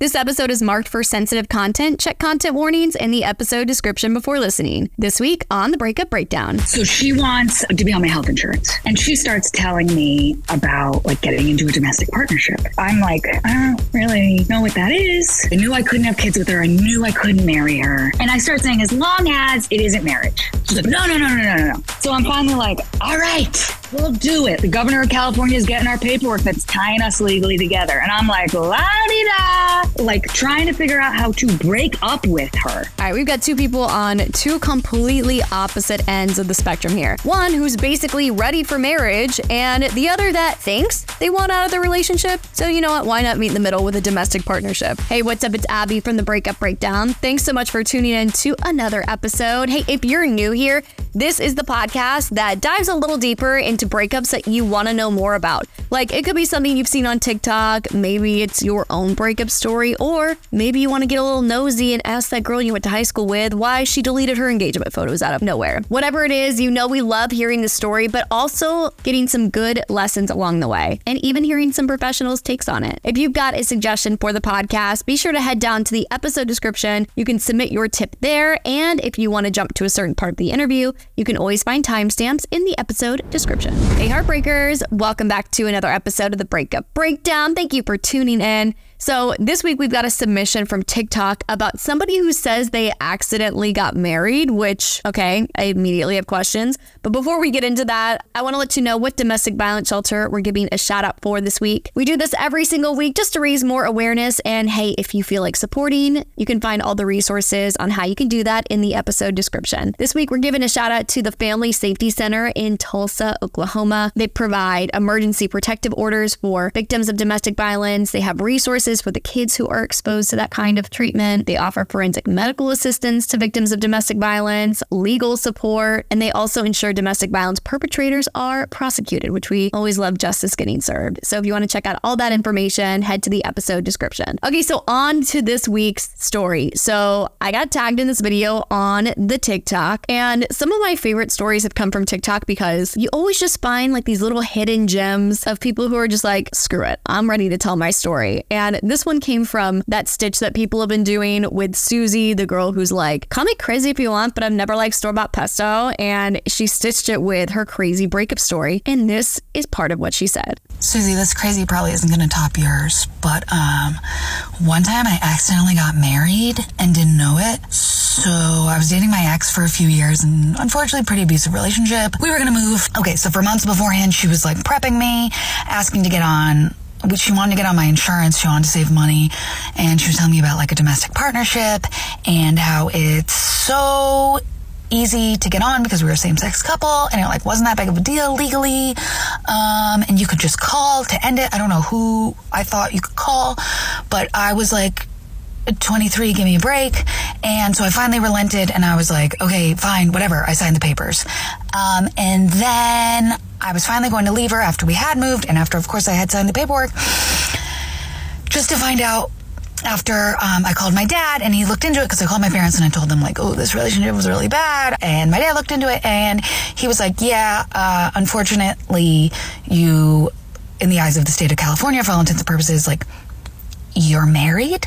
This episode is marked for sensitive content. Check content warnings in the episode description before listening. This week on the Breakup Breakdown. So she wants to be on my health insurance. And she starts telling me about like getting into a domestic partnership. I'm like, I don't really know what that is. I knew I couldn't have kids with her. I knew I couldn't marry her. And I start saying, as long as it isn't marriage. She's like, no, no, no, no, no, no. So I'm finally like, all right, we'll do it. The governor of California is getting our paperwork that's tying us legally together. And I'm like, la di da. Like trying to figure out how to break up with her. All right, we've got two people on two completely opposite ends of the spectrum here. One who's basically ready for marriage, and the other that thinks they want out of the relationship. So, you know what? Why not meet in the middle with a domestic partnership? Hey, what's up? It's Abby from the Breakup Breakdown. Thanks so much for tuning in to another episode. Hey, if you're new here, this is the podcast that dives a little deeper into breakups that you want to know more about. Like, it could be something you've seen on TikTok, maybe it's your own breakup story, or maybe you want to get a little nosy and ask that girl you went to high school with why she deleted her engagement photos out of nowhere. Whatever it is, you know we love hearing the story, but also getting some good lessons along the way, and even hearing some professionals' takes on it. If you've got a suggestion for the podcast, be sure to head down to the episode description. You can submit your tip there, and if you want to jump to a certain part of the interview, you can always find timestamps in the episode description. Hey, Heartbreakers, welcome back to another episode of the Breakup Breakdown. Thank you for tuning in. So, this week we've got a submission from TikTok about somebody who says they accidentally got married, which, okay, I immediately have questions. But before we get into that, I want to let you know what domestic violence shelter we're giving a shout out for this week. We do this every single week just to raise more awareness. And hey, if you feel like supporting, you can find all the resources on how you can do that in the episode description. This week, we're giving a shout out to the Family Safety Center in Tulsa, Oklahoma. They provide emergency protective orders for victims of domestic violence. They have resources for the kids who are exposed to that kind of treatment. They offer forensic medical assistance to victims of domestic violence, legal support, and they also ensure domestic violence perpetrators are prosecuted, which we always love justice getting served. So if you want to check out all that information, head to the episode description. Okay, so on to this week's story. So I got tagged in this video on the TikTok, and some of my favorite stories have come from TikTok because you always just find like these little hidden gems of people who are just like, screw it, I'm ready to tell my story. And this one came from that stitch that people have been doing with Susie, the girl who's like, call me crazy if you want, but I've never liked store bought pesto. And she stitched it with her crazy breakup story. And this is part of what she said. Susie, this crazy probably isn't going to top yours, but um, one time I accidentally got married and didn't know it. So I was dating my ex for a few years and unfortunately pretty abusive relationship. We were going to move. Okay, so for months beforehand, she was like prepping me, asking to get on which she wanted to get on my insurance. She wanted to save money. And she was telling me about like a domestic partnership and how it's so easy to get on because we were a same sex couple and it like wasn't that big of a deal legally. Um, and you could just call to end it. I don't know who I thought you could call, but I was like, 23, give me a break. And so I finally relented and I was like, okay, fine, whatever. I signed the papers. Um, and then I was finally going to leave her after we had moved and after, of course, I had signed the paperwork just to find out after um, I called my dad and he looked into it because I called my parents and I told them like, oh, this relationship was really bad. And my dad looked into it and he was like, yeah, uh, unfortunately, you, in the eyes of the state of California, for all intents and purposes, like, you're married.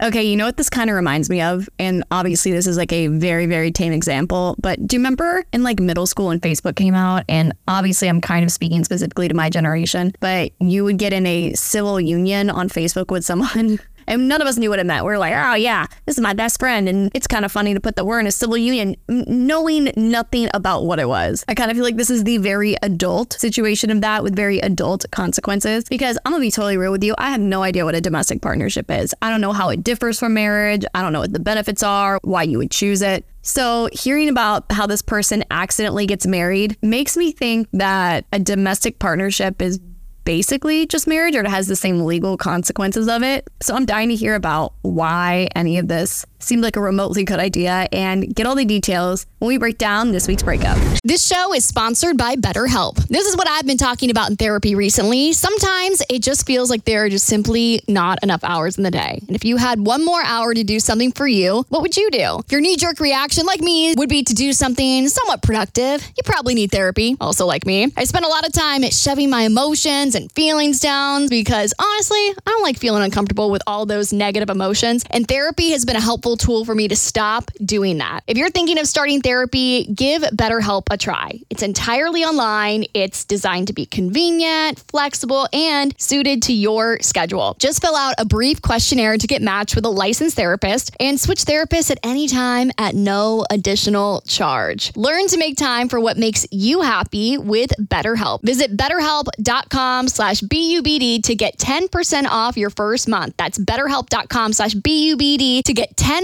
Okay, you know what this kind of reminds me of? And obviously, this is like a very, very tame example, but do you remember in like middle school when Facebook came out? And obviously, I'm kind of speaking specifically to my generation, but you would get in a civil union on Facebook with someone. And none of us knew what it meant. We are like, oh, yeah, this is my best friend. And it's kind of funny to put that we're in a civil union knowing nothing about what it was. I kind of feel like this is the very adult situation of that with very adult consequences because I'm going to be totally real with you. I have no idea what a domestic partnership is. I don't know how it differs from marriage. I don't know what the benefits are, why you would choose it. So, hearing about how this person accidentally gets married makes me think that a domestic partnership is basically just marriage or it has the same legal consequences of it. So I'm dying to hear about why any of this seemed like a remotely good idea and get all the details when we break down this week's breakup. This show is sponsored by BetterHelp. This is what I've been talking about in therapy recently. Sometimes it just feels like there are just simply not enough hours in the day. And if you had one more hour to do something for you, what would you do? Your knee jerk reaction, like me, would be to do something somewhat productive. You probably need therapy, also like me. I spend a lot of time shoving my emotions and feelings down because honestly, I don't like feeling uncomfortable with all those negative emotions. And therapy has been a helpful tool for me to stop doing that. If you're thinking of starting therapy, give BetterHelp a try. It's entirely online, it's designed to be convenient, flexible, and suited to your schedule. Just fill out a brief questionnaire to get matched with a licensed therapist and switch therapists at any time at no additional charge. Learn to make time for what makes you happy with BetterHelp. Visit betterhelp.com slash B-U-B-D to get 10% off your first month. That's betterhelp.com slash B-U-B-D to get 10%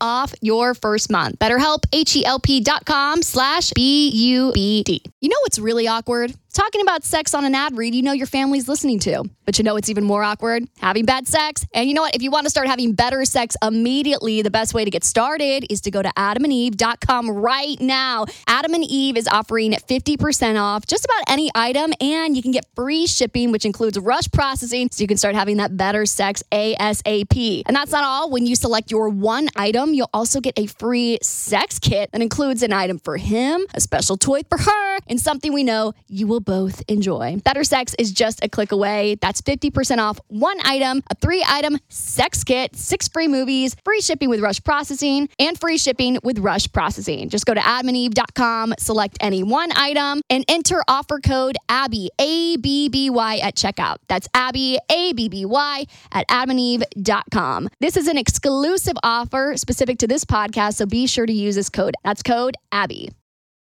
off your first month. BetterHelp, H-E-L-P dot com slash B-U-B-D. You know what's really awkward? Talking about sex on an ad read you know your family's listening to. But you know it's even more awkward? Having bad sex. And you know what? If you want to start having better sex immediately, the best way to get started is to go to adamandeve.com right now. Adam and Eve is offering 50% off just about any item, and you can get free shipping, which includes rush processing, so you can start having that better sex ASAP. And that's not all. When you select your one item, you'll also get a free sex kit that includes an item for him, a special toy for her, and something we know you will both enjoy. Better sex is just a click away. That's 50% off one item, a three item sex kit, six free movies, free shipping with rush processing, and free shipping with rush processing. Just go to adamandeve.com, select any one item, and enter offer code ABBY, A B B Y at checkout. That's Abby, A B B Y at adamandeve.com. This is an exclusive offer specific to this podcast, so be sure to use this code. That's code ABBY.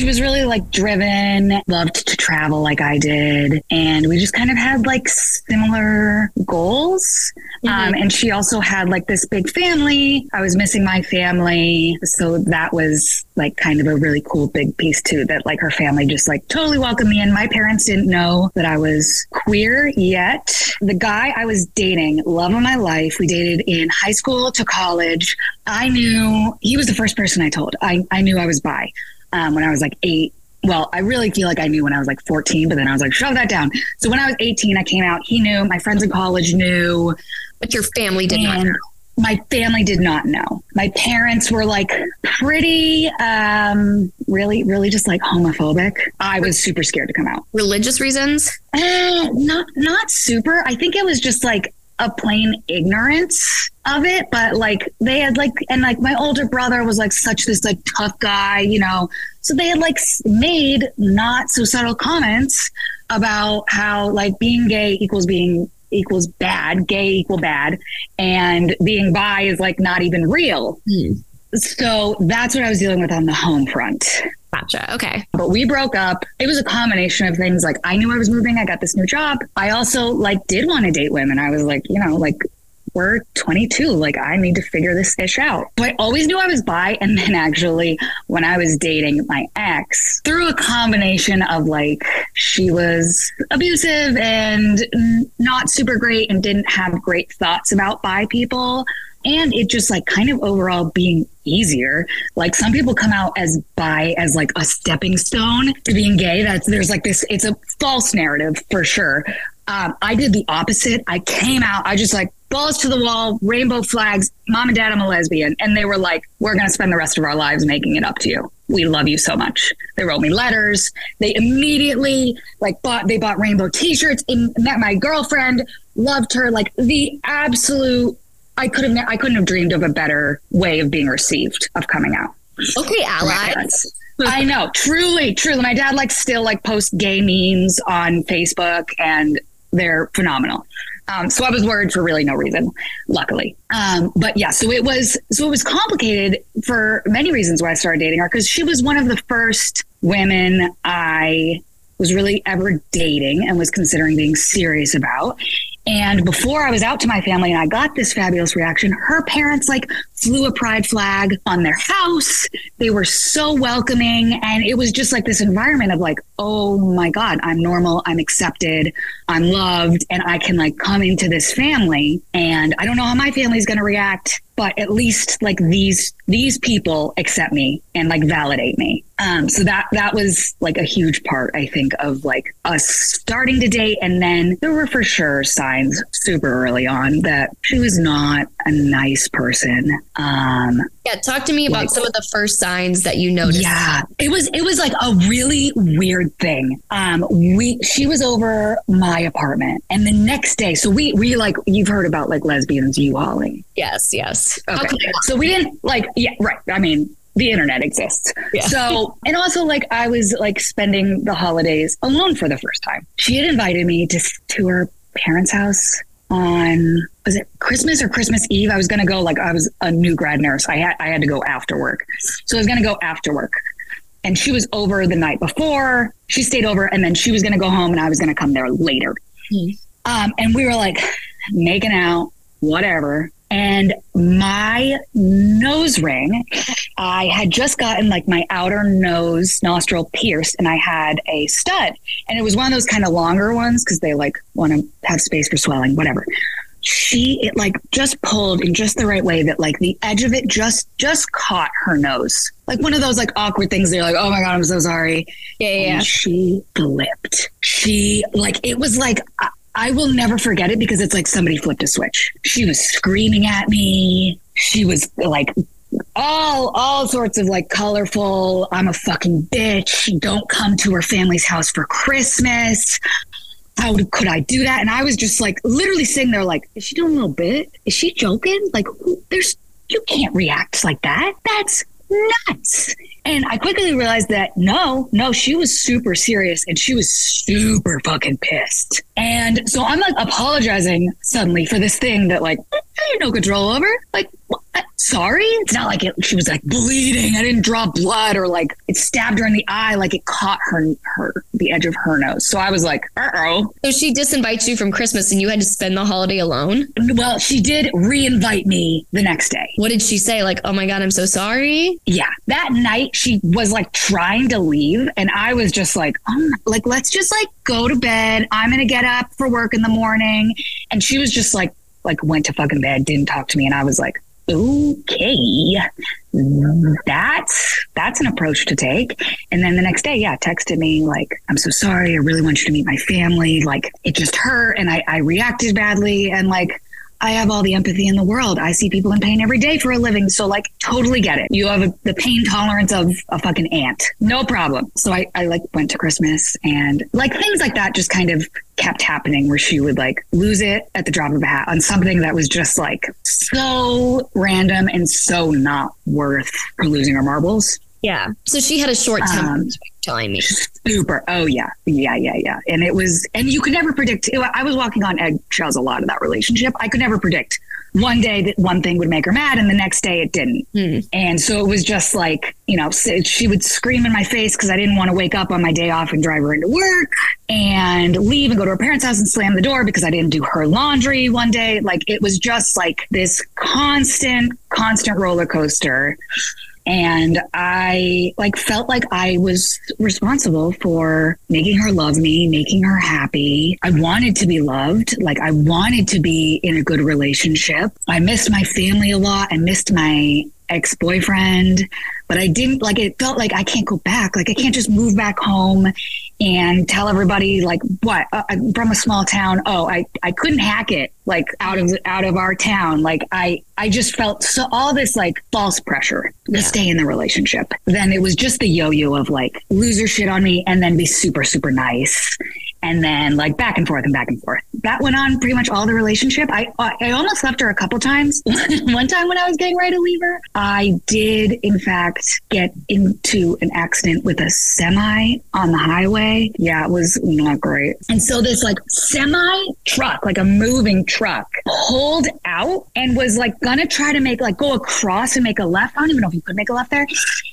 She was really like driven, loved to travel like I did. And we just kind of had like similar goals. Um, and she also had like this big family. I was missing my family. So that was like kind of a really cool big piece too, that like her family just like totally welcomed me in. My parents didn't know that I was queer yet. The guy I was dating, love of my life, we dated in high school to college. I knew he was the first person I told. I, I knew I was bi um, when I was like eight. Well, I really feel like I knew when I was like 14, but then I was like, shove that down. So when I was 18, I came out. He knew. My friends in college knew. But your family did not know. My family did not know. My parents were like pretty, um, really, really just like homophobic. I was super scared to come out. Religious reasons? Uh, not, not super. I think it was just like a plain ignorance of it, but like they had like, and like my older brother was like such this like tough guy, you know. So they had like made not so subtle comments about how like being gay equals being equals bad, gay equal bad, and being bi is like not even real. Hmm. So that's what I was dealing with on the home front. Gotcha. Okay. But we broke up. It was a combination of things. Like I knew I was moving. I got this new job. I also like did want to date women. I was like, you know, like we're 22. Like I need to figure this ish out. So I always knew I was bi. And then actually, when I was dating my ex, through a combination of like she was abusive and not super great and didn't have great thoughts about bi people. And it just like kind of overall being easier. Like some people come out as bi as like a stepping stone to being gay. That's there's like this, it's a false narrative for sure. Um, I did the opposite. I came out, I just like balls to the wall, rainbow flags, mom and dad, I'm a lesbian. And they were like, we're going to spend the rest of our lives making it up to you. we love you so much. They wrote me letters. They immediately like bought they bought rainbow t-shirts and met my girlfriend, loved her like the absolute I could have I couldn't have dreamed of a better way of being received of coming out. Okay, ally. I know, truly, truly. My dad like still like posts gay memes on Facebook, and they're phenomenal. Um, so I was worried for really no reason, luckily. Um, but yeah, so it was so it was complicated for many reasons why I started dating her because she was one of the first women I was really ever dating and was considering being serious about. And before I was out to my family and I got this fabulous reaction, her parents like flew a pride flag on their house. They were so welcoming. And it was just like this environment of like, oh my God, I'm normal, I'm accepted, I'm loved, and I can like come into this family. And I don't know how my family's gonna react, but at least like these these people accept me and like validate me. Um, so that that was like a huge part, I think, of like us starting to date. And then there were for sure signs super early on that she was not a nice person. Um, Yeah, talk to me about some of the first signs that you noticed. yeah, it was it was like a really weird thing. Um, we she was over my apartment, and the next day, so we we like you've heard about like lesbians u-hauling. Yes, yes. Okay. Okay. So we didn't like, yeah, right. I mean, the internet exists. Yeah. So, and also like I was like spending the holidays alone for the first time. She had invited me to, to her parents' house on, was it Christmas or Christmas Eve? I was going to go like, I was a new grad nurse. I had, I had to go after work. So I was going to go after work. And she was over the night before. She stayed over and then she was going to go home and I was going to come there later. Um, and we were like making out, whatever. And my nose ring, I had just gotten like my outer nose nostril pierced and I had a stud. And it was one of those kind of longer ones because they like want to have space for swelling, whatever. She it like just pulled in just the right way that like the edge of it just just caught her nose. Like one of those like awkward things. They're like, oh my god, I'm so sorry. Yeah, yeah. And she flipped. She like it was like uh, I, will never forget it because it's like somebody flipped a switch. She was screaming at me. She was like all all sorts of like colorful. I'm a fucking bitch. Don't come to her family's house for Christmas. How could I do that? And I was just like literally sitting there like, is she doing a little bit? Is she joking? Like, there's you can't react like that. That's nuts. And I quickly realized that no, no, she was super serious and she was super fucking pissed. And so I'm like apologizing suddenly for this thing that like I had no control over. Like? Sorry. It's not like it, she was like bleeding. I didn't draw blood or like it stabbed her in the eye. Like it caught her, her, the edge of her nose. So I was like, uh oh. So she disinvites you from Christmas and you had to spend the holiday alone? Well, she did re-invite me the next day. What did she say? Like, oh my God, I'm so sorry? Yeah. That night she was like trying to leave and I was just like, oh, like let's just like go to bed. I'm going to get up for work in the morning. And she was just like like went to fucking bed, didn't talk to me and I was like, "Okay. Mm, that's that's an approach to take." And then the next day, yeah, texted me like, "I'm so sorry. I really want you to meet my family. Like it just hurt and I I reacted badly and like I have all the empathy in the world. I see people in pain every day for a living. So like totally get it. You have a, the pain tolerance of a fucking ant. No problem. So I, I like went to Christmas and like things like that just kind of kept happening where she would like lose it at the drop of a hat on something that was just like so random and so not worth her losing her marbles. Yeah. So she had a short temper, Um, what you're telling me. Super. Oh yeah, yeah, yeah, yeah. And it was, and you could never predict. I was walking on eggshells a lot of that relationship. I could never predict one day that one thing would make her mad, and the next day it didn't. And so it was just like, you know, she would scream in my face because I didn't want to wake up on my day off and drive her into work and leave and go to her parents' house and slam the door because I didn't do her laundry one day. Like it was just like this constant, constant roller coaster and I like felt like I was responsible for making her love me, making her happy. I wanted to be loved, like I wanted to be in a good relationship. I missed my family a lot. I missed my ex-boyfriend, but I didn't like it felt like I can't go back. Like I can't just move back home and tell everybody like what uh, I'm from a small town. Oh, I I couldn't hack it like out of out of our town. Like I I just felt so all this like false pressure to Yeah. stay in the relationship. Then it was just the yo-yo of like loser shit on me and then be super super nice. And then like back and forth and back and forth. That went on pretty much all the relationship. I I almost left her a couple times. One time when I was getting ready to leave her, I did in fact get into an accident with a semi on the highway. Yeah, it was not great. And so this like semi truck, like a moving truck, pulled out and was like gonna try to make like go across and make a left. I don't even know if you could make a left there,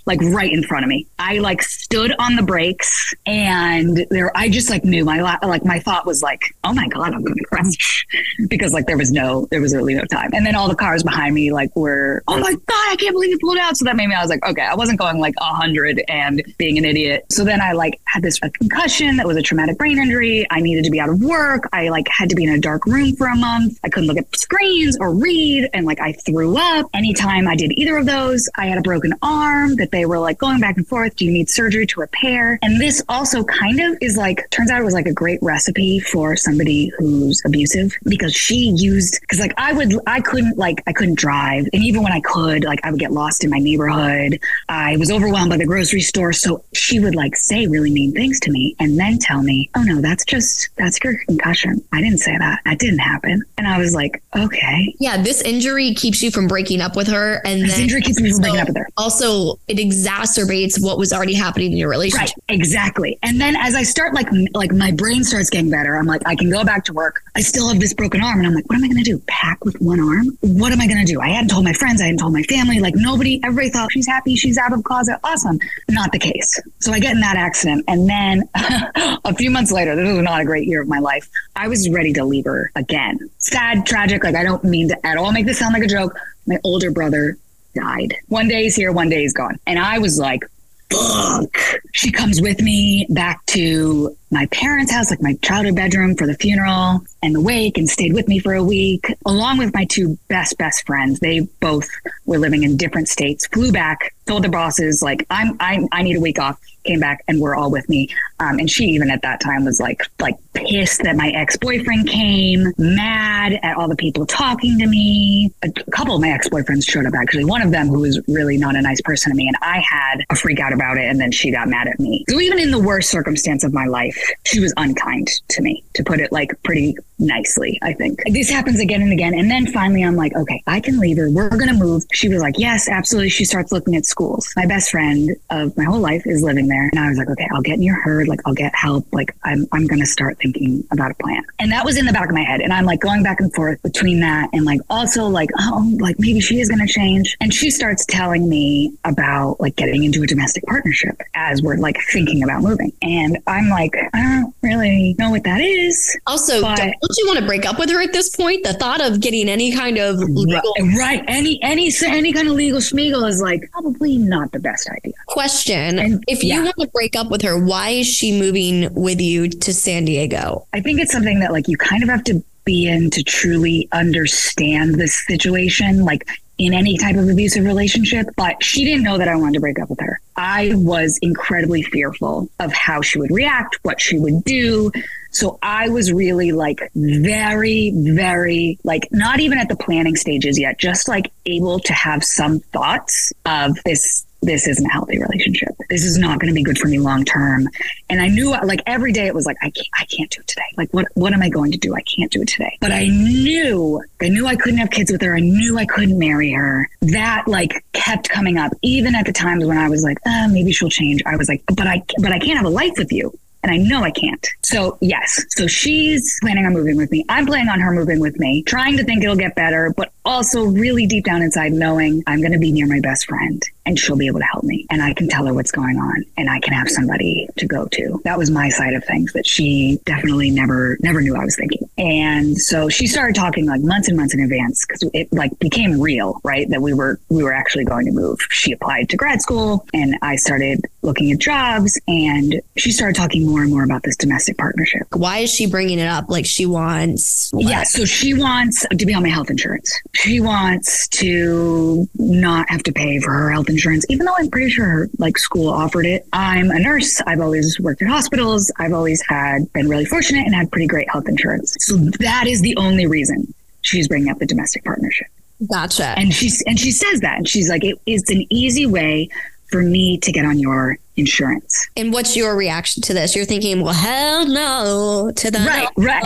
like right in front of me. I like stood on the brakes and there I just like knew my la- like my thought was like, oh my god, I'm gonna crash because like there was no there was really no time. And then all the cars behind me like were oh my god, I can't believe you pulled out. So that made me I was like, okay, I wasn't going like hundred and being an idiot. So then I like had this concussion that was a traumatic brain injury. I needed to be out of work. I like had to be in a dark room for a month. I couldn't look at screens or read, and like I threw up. Anytime I did either of those, I had a broken arm that they were like going back and forth. Do you need surgery to repair? And this also kind of is like turns out it was like a great recipe for somebody who's abusive because she used because like I would I couldn't like I couldn't drive, and even when I could, like I would get lost in my neighborhood. I was overwhelmed by the grocery store, so she would like say really mean things to me, and then tell me, "Oh no, that's just that's your concussion. I didn't say that. That didn't happen." And I was like, "Okay." Yeah, this injury keeps you from breaking up with her, and This then injury keeps me from breaking up with her. Also, it exacerbates what was already happening in your relationship. Right, exactly. And then as I start like like my brain starts getting better, I'm like I can go back to work. I still have this broken arm, and I'm like, what am I going to do? Pack with one arm? What am I going to do? I hadn't told my friends, I hadn't told my family. Like nobody, everybody thought she's happy, she's out of closet, awesome. Not the case. So I get in that accident, and then a few months later, this was not a great year of my life. I was ready to leave her again. Sad, tragic. Like I don't mean to at all make this sound like a joke. My older brother died. One day he's here, one day he's gone. And I was like, fuck. She comes with me back to my parents' house, like my childhood bedroom for the funeral and the wake, and stayed with me for a week, along with my two best, best friends. They both were living in different states, flew back, told the bosses, like, I'm, I'm I need a week off, came back and were all with me. Um, and she even at that time was like, like pissed that my ex-boyfriend came, mad at all the people talking to me. A couple of my ex-boyfriends showed up actually. One of them who was really not a nice person to me, and I had a freak out about it, and then she got mad at me. So even in the worst circumstance of my life, she was unkind to me, to put it like pretty nicely, I think. This happens again and again. And then finally I'm like, okay, I can leave her. We're gonna move. She was like, Yes, absolutely. She starts looking at schools. My best friend of my whole life is living there. And I was like, okay, I'll get in your herd, like I'll get help. Like I'm I'm gonna start thinking about a plan. And that was in the back of my head. And I'm like going back and forth between that and like also like, oh, like maybe she is gonna change. And she starts telling me about like getting into a domestic partnership as we're like thinking about moving. And I'm like, I don't really know what that is. Also, But- don't you want to break up with her at this point? The thought of getting any kind of legal Right. Any any any kind of legal schmiegel is like probably not the best idea. question. And- if you want to break up with her, why is she moving with you to San Diego? I think it's something that like you kind of have to be in to truly understand this situation, like in any type of abusive relationship. But she didn't know that I wanted to break up with her. I was incredibly fearful of how she would react, what she would do. So I was really like very, very like not even at the planning stages yet, just like able to have some thoughts of this this isn't a healthy relationship. This is not going to be good for me long term. And I knew like every day it was like I can't I can't do it today. Like what what am I going to do? I can't do it today. But I knew I knew I couldn't have kids with her. I knew I couldn't marry her. That like kept coming up even at the times when I was like, uh, maybe she'll change. I was like, but I but I can't have a life with you. And I know I can't. So, yes. So she's planning on moving with me. I'm planning on her moving with me, trying to think it'll get better, but also really deep down inside knowing I'm going to be near my best friend and she'll be able to help me and I can tell her what's going on and I can have somebody to go to. That was my side of things that she definitely never, never knew I was thinking. And so she started talking like months and months in advance because it like became real, right? That we were, we were actually going to move. She applied to grad school and I started looking at jobs and she started talking more and more about this domestic partnership. Why is she bringing it up? Like she wants. what? Yeah, so she wants to be on my health insurance. She wants to not have to pay for her health insurance, even though I'm pretty sure her like school offered it. I'm a nurse. I've always worked at hospitals. I've always had been really fortunate and had pretty great health insurance. So that is the only reason she's bringing up the domestic partnership. Gotcha. And she's and she says that, and she's like, it is an easy way for me to get on your insurance. And what's your reaction to this? You're thinking, well, hell no to that. Right,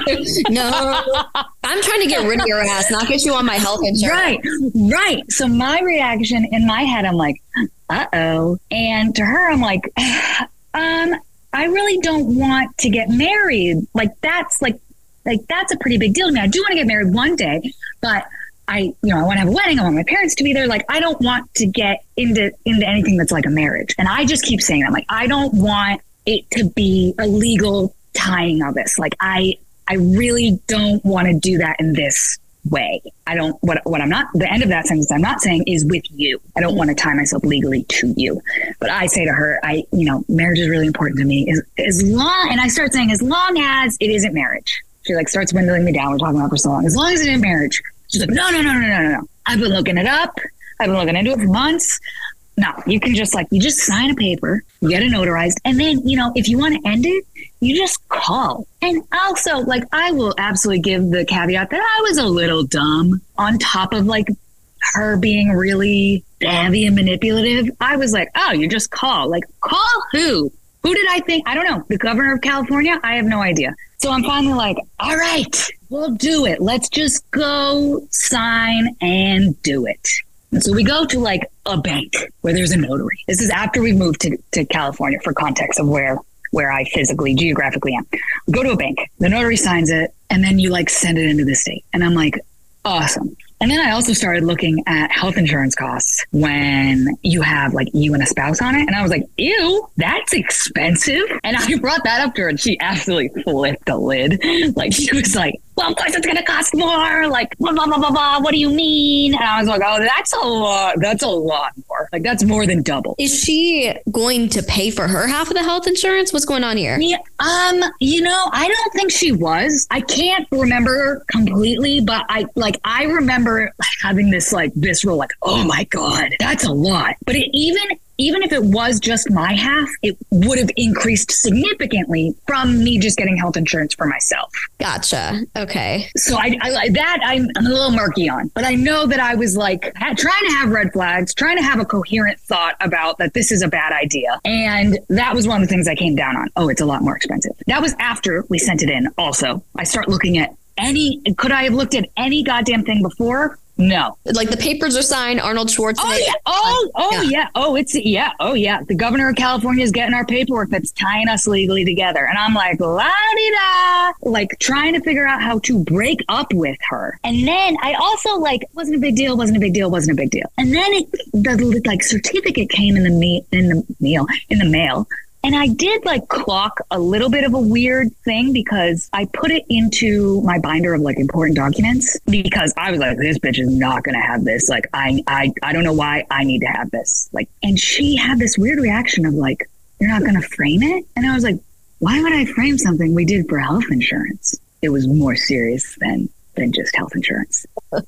right. no. I'm trying to get rid of your ass, not get you on my health insurance. Right, right. So my reaction in my head, I'm like, uh oh. And to her, I'm like, um, I really don't want to get married. Like that's like, like that's a pretty big deal to me. I do want to get married one day, but I, you know, I want to have a wedding. I want my parents to be there. Like, I don't want to get into into anything that's like a marriage. And I just keep saying that. Like, I don't want it to be a legal tying of this. Like, I, I really don't want to do that in this way. I don't. What what I'm not. The end of that sentence I'm not saying is with you. I don't want to tie myself legally to you. But I say to her, I, you know, marriage is really important to me. As as long, and I start saying, as long as it isn't marriage. She like starts windling me down. We're talking about for so long. As long as it isn't marriage. She's like, no, no, no, no, no, no. I've been looking it up. I've been looking into it for months. No, you can just like you just sign a paper, you get it notarized, and then you know if you want to end it, you just call. And also, like I will absolutely give the caveat that I was a little dumb on top of like her being really heavy and manipulative. I was like, oh, you just call. Like, call who? Who did I think? I don't know. The governor of California? I have no idea. So I'm finally like, all right, we'll do it. Let's just go sign and do it. And so we go to like a bank where there's a notary. This is after we moved to, to California for context of where where I physically, geographically am. We go to a bank, the notary signs it, and then you like send it into the state. And I'm like, awesome. And then I also started looking at health insurance costs when you have like you and a spouse on it. And I was like, ew, that's expensive. And I brought that up to her and she absolutely flipped the lid. Like she was like, well, of course it's going to cost more. Like, blah, blah, blah, blah, blah. What do you mean? And I was like, oh, that's a lot. That's a lot more. Like, that's more than double. Is she going to pay for her half of the health insurance? What's going on here? Yeah, um, you know, I don't think she was. I can't remember completely, but I like I remember having this like visceral, like, oh my god, that's a lot. But it, even even if it was just my half, it would have increased significantly from me just getting health insurance for myself. Gotcha. Okay. So I, I that I'm, I'm a little murky on, but I know that I was like ha- trying to have red flags, trying to have a coherent thought about that this is a bad idea, and that was one of the things I came down on. Oh, it's a lot more expensive. That was after we sent it in. Also, I start looking at any. Could I have looked at any goddamn thing before? No. Like the papers are signed, Arnold Schwarzenegger. Oh yeah. Oh, oh Yeah. yeah. Oh, it's yeah. Oh yeah. The governor of California is getting our paperwork that's tying us legally together. And I'm like, la di da. Like trying to figure out how to break up with her. And then I also like wasn't a big deal, wasn't a big deal, wasn't a big deal. And then it the like certificate came in the me in the meal in the mail. And I did like clock a little bit of a weird thing because I put it into my binder of like important documents because I was like, this bitch is not gonna have this. Like I I I don't know why I need to have this. Like and she had this weird reaction of like, you're not gonna frame it? And I was like, why would I frame something we did for health insurance? It was more serious than than just health insurance.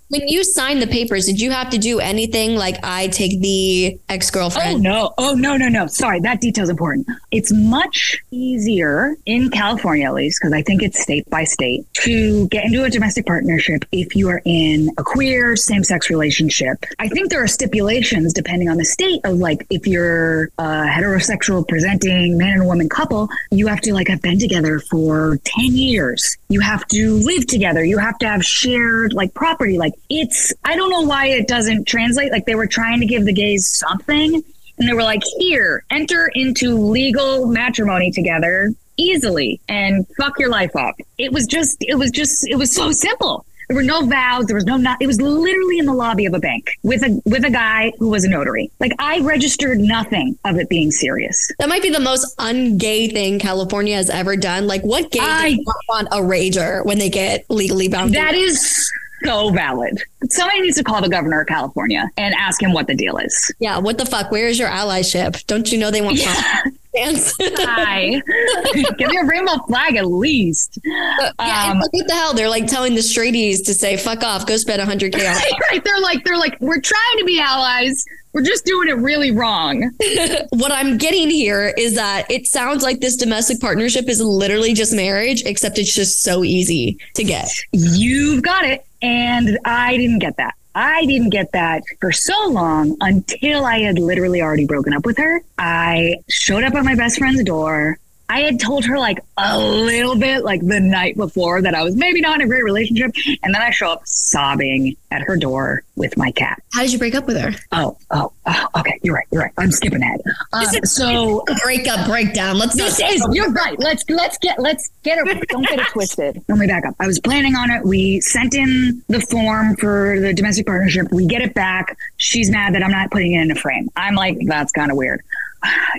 When you signed the papers, did you have to do anything like I take the ex girlfriend? Oh no! Oh no! No no! Sorry, that detail's important. It's much easier in California, at least, because I think it's state by state, to get into a domestic partnership if you are in a queer same-sex relationship. I think there are stipulations depending on the state of like if you're a heterosexual presenting man and woman couple, you have to like have been together for ten years. You have to live together. You have to have shared like property. Like it's I don't know why it doesn't translate. Like they were trying to give the gays something and they were like, here, enter into legal matrimony together easily and fuck your life up. It was just, it was just, it was so simple. There were no vows. There was no not. It was literally in the lobby of a bank with a with a guy who was a notary. Like I registered nothing of it being serious. That might be the most ungay thing California has ever done. Like, what gay I- want a rager when they get legally bound? That is so valid. Somebody needs to call the governor of California and ask him what the deal is. Yeah, what the fuck? Where is your allyship? Don't you know they want Yeah. Fans? Hi. Give me a rainbow flag at least. yeah, Um, like, what the hell? They're like telling the straighties to say "fuck off," go spend 100k right. They're like, they're like, we're trying to be allies. We're just doing it really wrong. what I'm getting here is that it sounds like this domestic partnership is literally just marriage, except it's just so easy to get. You've got it. And I didn't get that. I didn't get that for so long until I had literally already broken up with her. I showed up at my best friend's door. I had told her like a little bit like the night before that I was maybe not in a great relationship. And then I show up sobbing at her door with my cat. How did you break up with her? Oh, oh, oh okay. You're right. You're right. I'm skipping ahead. Um, so breakup breakdown. Let's this is you're right. Let's let's get let's get it. Don't get it twisted. Let me back up. I was planning on it. We sent in the form for the domestic partnership. We get it back. She's mad that I'm not putting it in a frame. I'm like, that's kind of weird.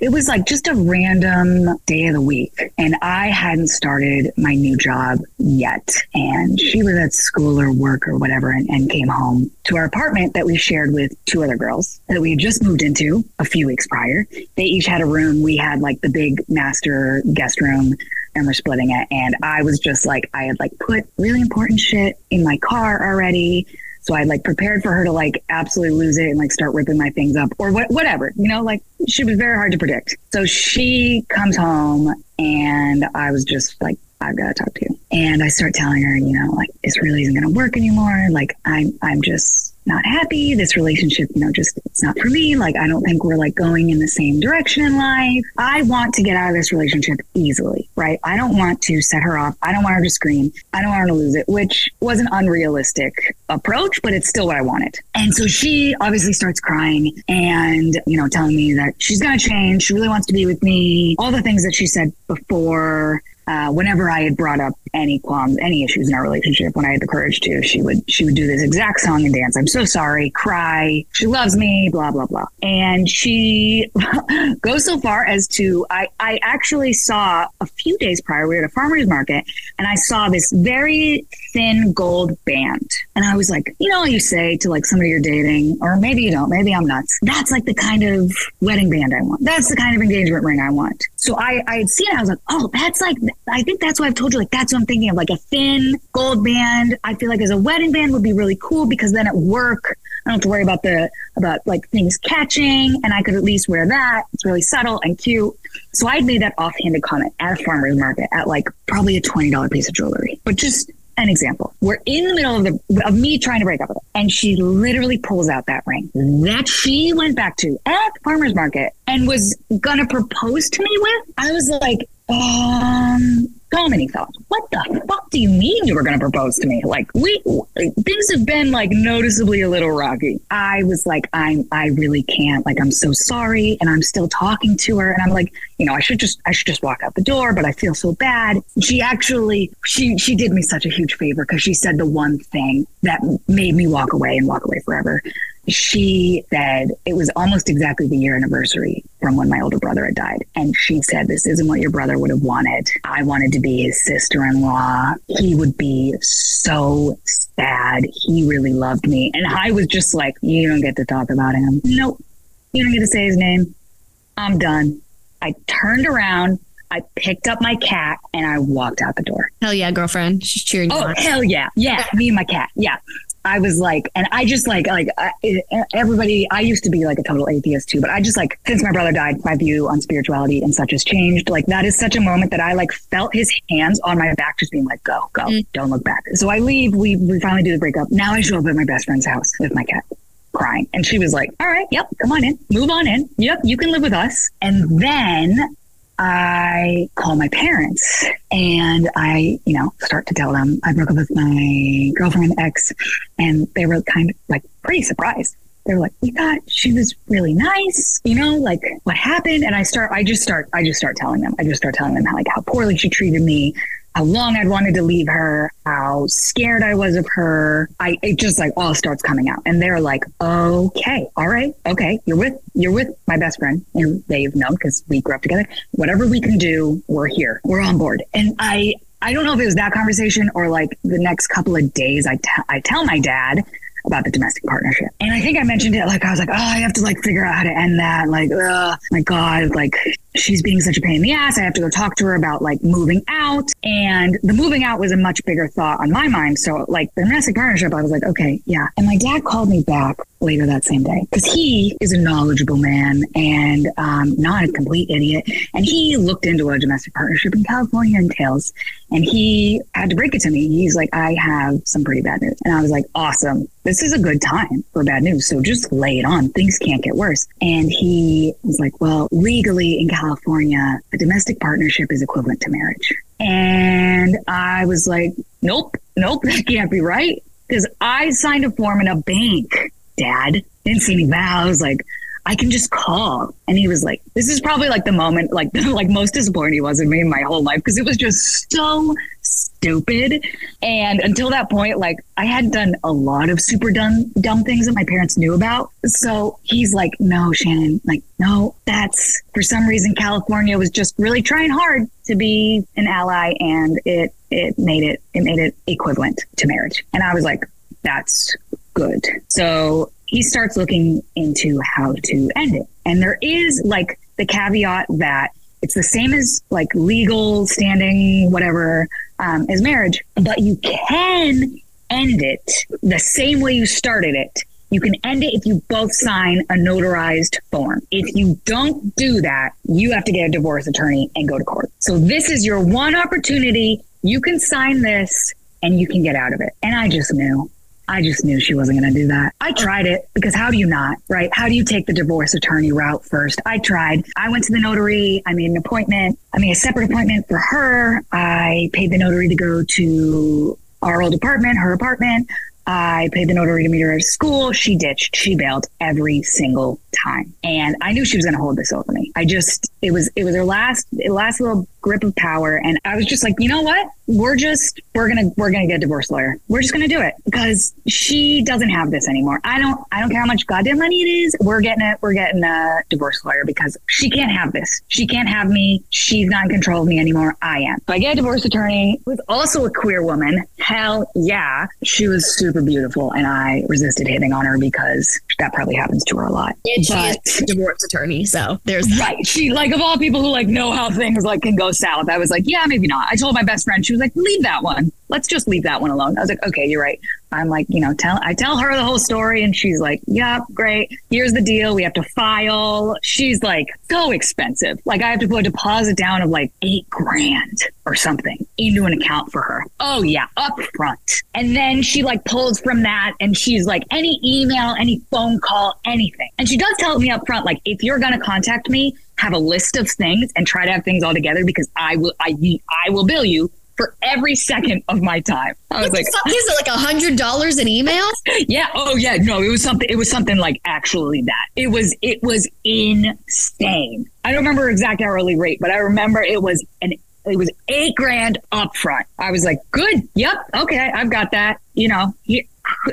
It was like just a random day of the week, and I hadn't started my new job yet. And she was at school or work or whatever, and, and came home to our apartment that we shared with two other girls that we had just moved into a few weeks prior. They each had a room. We had like the big master guest room and we're splitting it. And I was just like, I had like put really important shit in my car already. So I like prepared for her to like absolutely lose it and like start ripping my things up or what, whatever, you know, like she was very hard to predict. So she comes home and I was just like, I've got to talk to you. And I start telling her, you know, like this really isn't going to work anymore. Like I'm, I'm just not happy. This relationship, you know, just it's not for me. Like I don't think we're like going in the same direction in life. I want to get out of this relationship easily, right? I don't want to set her off. I don't want her to scream. I don't want her to lose it, which was an unrealistic approach, but it's still what I wanted. And so she obviously starts crying and, you know, telling me that she's going to change. She really wants to be with me. All the things that she said before uh, whenever I had brought up any qualms, any issues in our relationship, when I had the courage to, she would she would do this exact song and dance. I'm so sorry, cry. She loves me, blah blah blah. And she goes so far as to I I actually saw a few days prior we were at a farmers market and I saw this very thin gold band, and I was like, you know, you say to like somebody you're dating, or maybe you don't, maybe I'm nuts. That's like the kind of wedding band I want. That's the kind of engagement ring I want. So I I had seen it. I was like, oh, that's like I think that's why I've told you. Like, that's what I'm thinking of, like a thin gold band. I feel like as a wedding band would be really cool because then at work, I don't have to worry about the, about like things catching and I could at least wear that. It's really subtle and cute. So I'd made that offhanded comment at a farmer's market at like probably a $20 piece of jewelry, but just an example. We're in the middle of the of me trying to break up with her, and she literally pulls out that ring that she went back to at the farmer's market and was gonna propose to me with. I was like, um, so many thoughts. What the fuck do you mean you were gonna propose to me? Like we things have been like noticeably a little rocky. I was like, I'm I really can't. Like I'm so sorry, and I'm still talking to her, and I'm like, you know, I should just I should just walk out the door, but I feel so bad. She actually she she did me such a huge favor because she said the one thing that made me walk away and walk away forever. She said it was almost exactly the year anniversary from when my older brother had died. And she said, This isn't what your brother would have wanted. I wanted to be his sister in law. He would be so sad. He really loved me. And I was just like, You don't get to talk about him. Nope. You don't get to say his name. I'm done. I turned around. I picked up my cat and I walked out the door. Hell yeah, girlfriend. She's cheering you Oh hell yeah, yeah, me and my cat, yeah. I was like, and I just like, like I, everybody. I used to be like a total atheist too, but I just like since my brother died, my view on spirituality and such has changed. Like that is such a moment that I like felt his hands on my back, just being like, "Go, go, mm-hmm. don't look back." So I leave. We we finally do the breakup. Now I show up at my best friend's house with my cat. Crying. And she was like, All right, yep, come on in, move on in. Yep, you can live with us. And then I call my parents and I, you know, start to tell them I broke up with my girlfriend ex, and they were kind of like pretty surprised. They were like, "We thought she was really nice, you know, like what happened?" And I start, I just start, I just start telling them, I just start telling them how like how poorly she treated me, how long I'd wanted to leave her, how scared I was of her. I it just like all starts coming out, and they're like, "Okay, all right, okay, you're with you're with my best friend, and they've known because we grew up together. Whatever we can do, we're here, we're on board." And I I don't know if it was that conversation or like the next couple of days, I, t- I tell my dad about the domestic partnership. And I think I mentioned it like I was like, oh, I have to like figure out how to end that. Like, oh my God, like she's being such a pain in the ass. I have to go talk to her about like moving out. And the moving out was a much bigger thought on my mind. So like the domestic partnership, I was like, okay, yeah. And my dad called me back later that same day because he is a knowledgeable man and um, not a complete idiot. And he looked into a domestic partnership in California entails, and he had to break it to me. He's like, I have some pretty bad news. And I was like, awesome. This is a good time for bad news. So just lay it on. Things can't get worse. And he was like, well, legally in California, California, a domestic partnership is equivalent to marriage. And I was like, nope, nope, that can't be right. Because I signed a form in a bank, dad. Didn't see any vows. Like, I can just call. And he was like, this is probably like the moment, like, like most disappointed he was in me in my whole life because it was just so stupid. And until that point, like, I had done a lot of super dumb, dumb things that my parents knew about. So he's like, no, Shannon, like, no, that's for some reason, California was just really trying hard to be an ally and it, it made it, it made it equivalent to marriage. And I was like, that's good. So he starts looking into how to end it. And there is like the caveat that it's the same as like legal standing, whatever, um, as marriage, but you can end it the same way you started it. You can end it if you both sign a notarized form. If you don't do that, you have to get a divorce attorney and go to court. So this is your one opportunity. You can sign this and you can get out of it. And I just knew. I just knew she wasn't going to do that. I oh. tried it because how do you not, right? How do you take the divorce attorney route first? I tried. I went to the notary. I made an appointment. I made a separate appointment for her. I paid the notary to go to our old apartment, her apartment. I paid the notary to meet her at school. She ditched. She bailed every single time. And I knew she was going to hold this over me. I just, it was, it was her last, last little grip of power. And I was just like, you know what? We're just, we're going to, we're going to get a divorce lawyer. We're just going to do it because she doesn't have this anymore. I don't, I don't care how much goddamn money it is. We're getting it. We're getting a divorce lawyer because she can't have this. She can't have me. She's not in control of me anymore. I am. So I get a divorce attorney who's also a queer woman. Hell yeah. She was super beautiful. And I resisted hitting on her because that probably happens to her a lot. And she is a divorce attorney. So there's right. She like of all people who like know how things like can go south. I was like, yeah, maybe not. I told my best friend, she was like, leave that one. Let's just leave that one alone. I was like, okay, you're right. I'm like, you know, tell I tell her the whole story and she's like, Yep, great. Here's the deal. We have to file. She's like, so expensive. Like I have to put a deposit down of like eight grand or something into an account for her. Oh yeah, up front. And then she like pulls from that and she's like, any email, any phone call, anything. And she does tell me up front, like, if you're gonna contact me, have a list of things and try to have things all together because I will I I will bill you for every second of my time. I was like, is it like a hundred dollars an email? yeah. Oh yeah. No, it was something. It was something like actually that. It was. It was insane. I don't remember exact hourly rate, but I remember it was an. It was eight grand up front. I was like, good. Yep. Okay. I've got that. You know, here,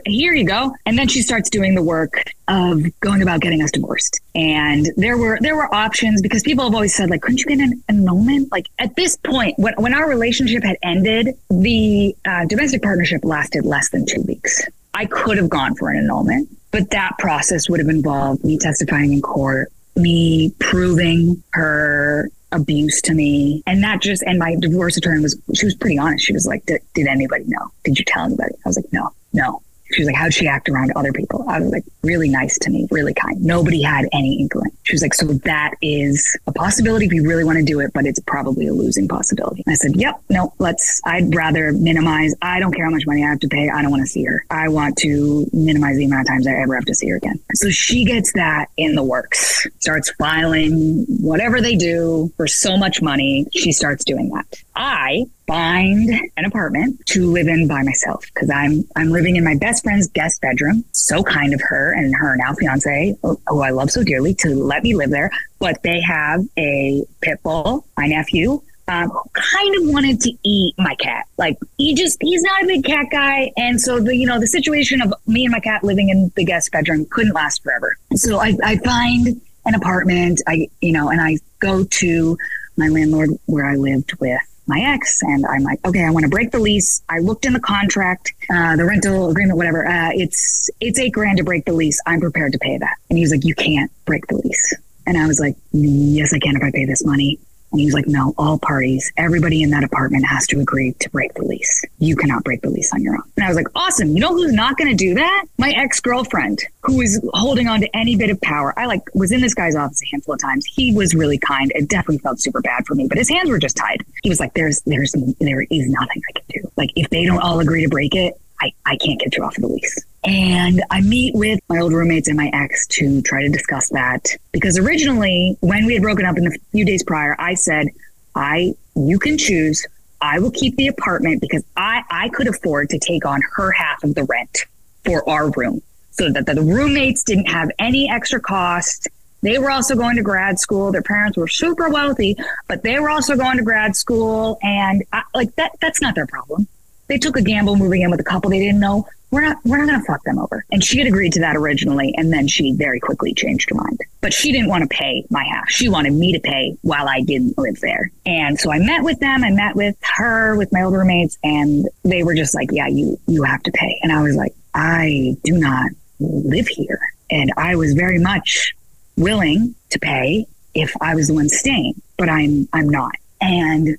here you go. And then she starts doing the work of going about getting us divorced. And there were there were options because people have always said like, couldn't you get an annulment? Like at this point, when when our relationship had ended, the uh, domestic partnership lasted less than two weeks. I could have gone for an annulment, but that process would have involved me testifying in court, me proving her abuse to me. And that just and my divorce attorney was she was pretty honest. She was like did, anybody know? Did you tell anybody? I was like no no she was like, How'd she act around other people? I was like, Really nice to me, really kind. Nobody had any inkling. She was like, So that is a possibility if you really want to do it, but it's probably a losing possibility. I said, Yep, no, let's, I'd rather minimize. I don't care how much money I have to pay. I don't want to see her. I want to minimize the amount of times I ever have to see her again. So she gets that in the works, starts filing whatever they do for so much money. She starts doing that. I find an apartment to live in by myself because I'm I'm living in my best friend's guest bedroom. So kind of her and her now fiance, who I love so dearly, to let me live there. But they have a pit bull, my nephew, um, kind of wanted to eat my cat. Like he just he's not a big cat guy, and so the you know the situation of me and my cat living in the guest bedroom couldn't last forever. So I, I find an apartment. I you know, and I go to my landlord where I lived with my ex, and I'm like, okay, I want to break the lease. I looked in the contract, uh, the rental agreement, whatever. Uh, it's it's eight grand to break the lease. I'm prepared to pay that. And he was like, you can't break the lease. And I was like, yes, I can if I pay this money. And he was like, no, all parties, everybody in that apartment has to agree to break the lease. You cannot break the lease on your own. And I was like, awesome. You know who's not going to do that? My ex girlfriend, who is holding on to any bit of power. I like was in this guy's office a handful of times. He was really kind. It definitely felt super bad for me, but his hands were just tied. He was like, there's, there's, there is nothing I can do. Like, if they don't all agree to break it, I, I can't get you off of the lease. And I meet with my old roommates and my ex to try to discuss that. Because originally, when we had broken up in the few days prior, I said, I you can choose. I will keep the apartment because I, I could afford to take on her half of the rent for our room so that the roommates didn't have any extra cost. They were also going to grad school. Their parents were super wealthy, but they were also going to grad school. And I, like that, that's not their problem they took a gamble moving in with a couple they didn't know. We're not we're not gonna fuck them over. And she had agreed to that originally, and then she very quickly changed her mind. But she didn't want to pay my half. She wanted me to pay while I didn't live there. And so I met with them. I met with her, with my old roommates, and they were just like, "Yeah, you you have to pay." And I was like, "I do not live here," and I was very much willing to pay if I was the one staying, but I'm I'm not. And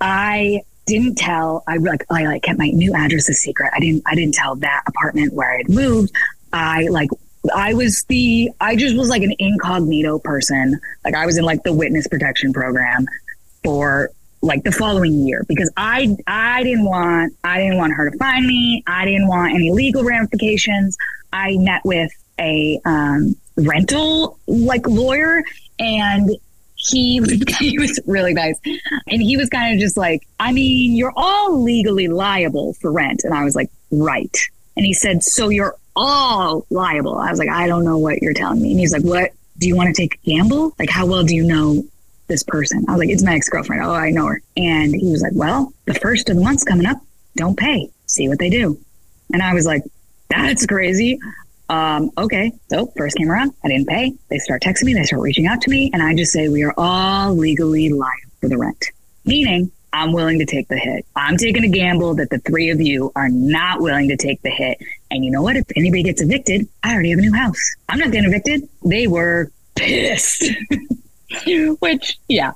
I didn't tell I like I like kept my new address a secret. I didn't I didn't tell that apartment where I had moved. I like I was the I just was like an incognito person. Like I was in like the witness protection program for like the following year because I I didn't want I didn't want her to find me. I didn't want any legal ramifications. I met with a um, rental like lawyer and he he was really nice, and he was kind of just like, I mean, you're all legally liable for rent, and I was like, right. And he said, so you're all liable. I was like, I don't know what you're telling me. And he's like, what? Do you want to take a gamble? Like, how well do you know this person? I was like, it's my ex girlfriend. Oh, I know her. And he was like, well, the first of the month's coming up. Don't pay. See what they do. And I was like, that's crazy. Um, okay, so first came around, I didn't pay. They start texting me, they start reaching out to me, and I just say we are all legally liable for the rent. Meaning, I'm willing to take the hit. I'm taking a gamble that the three of you are not willing to take the hit. And you know what? If anybody gets evicted, I already have a new house. I'm not getting evicted. They were pissed. Which, yeah,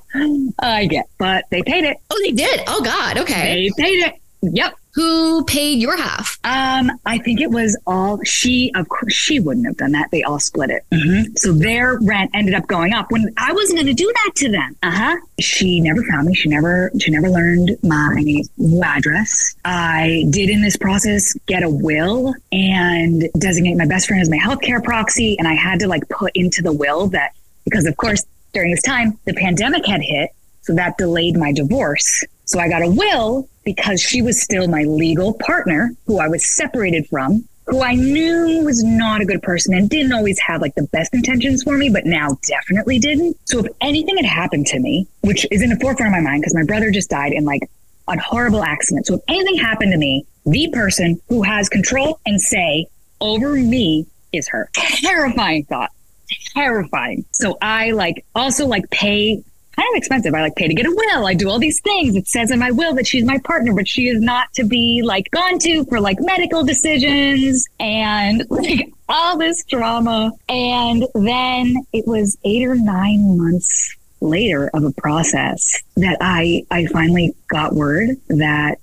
I get. But they paid it. Oh, they did. Oh God. Okay. They paid it. Yep. Who paid your half? Um, I think it was all she. Of course, she wouldn't have done that. They all split it. Mm-hmm. So their rent ended up going up when I wasn't going to do that to them. Uh huh. She never found me. She never. She never learned my new address. I did in this process get a will and designate my best friend as my healthcare proxy, and I had to like put into the will that because of course during this time the pandemic had hit, so that delayed my divorce. So I got a will because she was still my legal partner, who I was separated from, who I knew was not a good person and didn't always have like the best intentions for me, but now definitely didn't. So if anything had happened to me, which is in the forefront of my mind because my brother just died in like a horrible accident. So if anything happened to me, the person who has control and say over me is her. Terrifying thought. Terrifying. So I like also like pay kind of expensive. I like pay to get a will. I do all these things. It says in my will that she's my partner, but she is not to be like gone to for like medical decisions and like all this drama. And then it was eight or nine months later of a process that I I finally got word that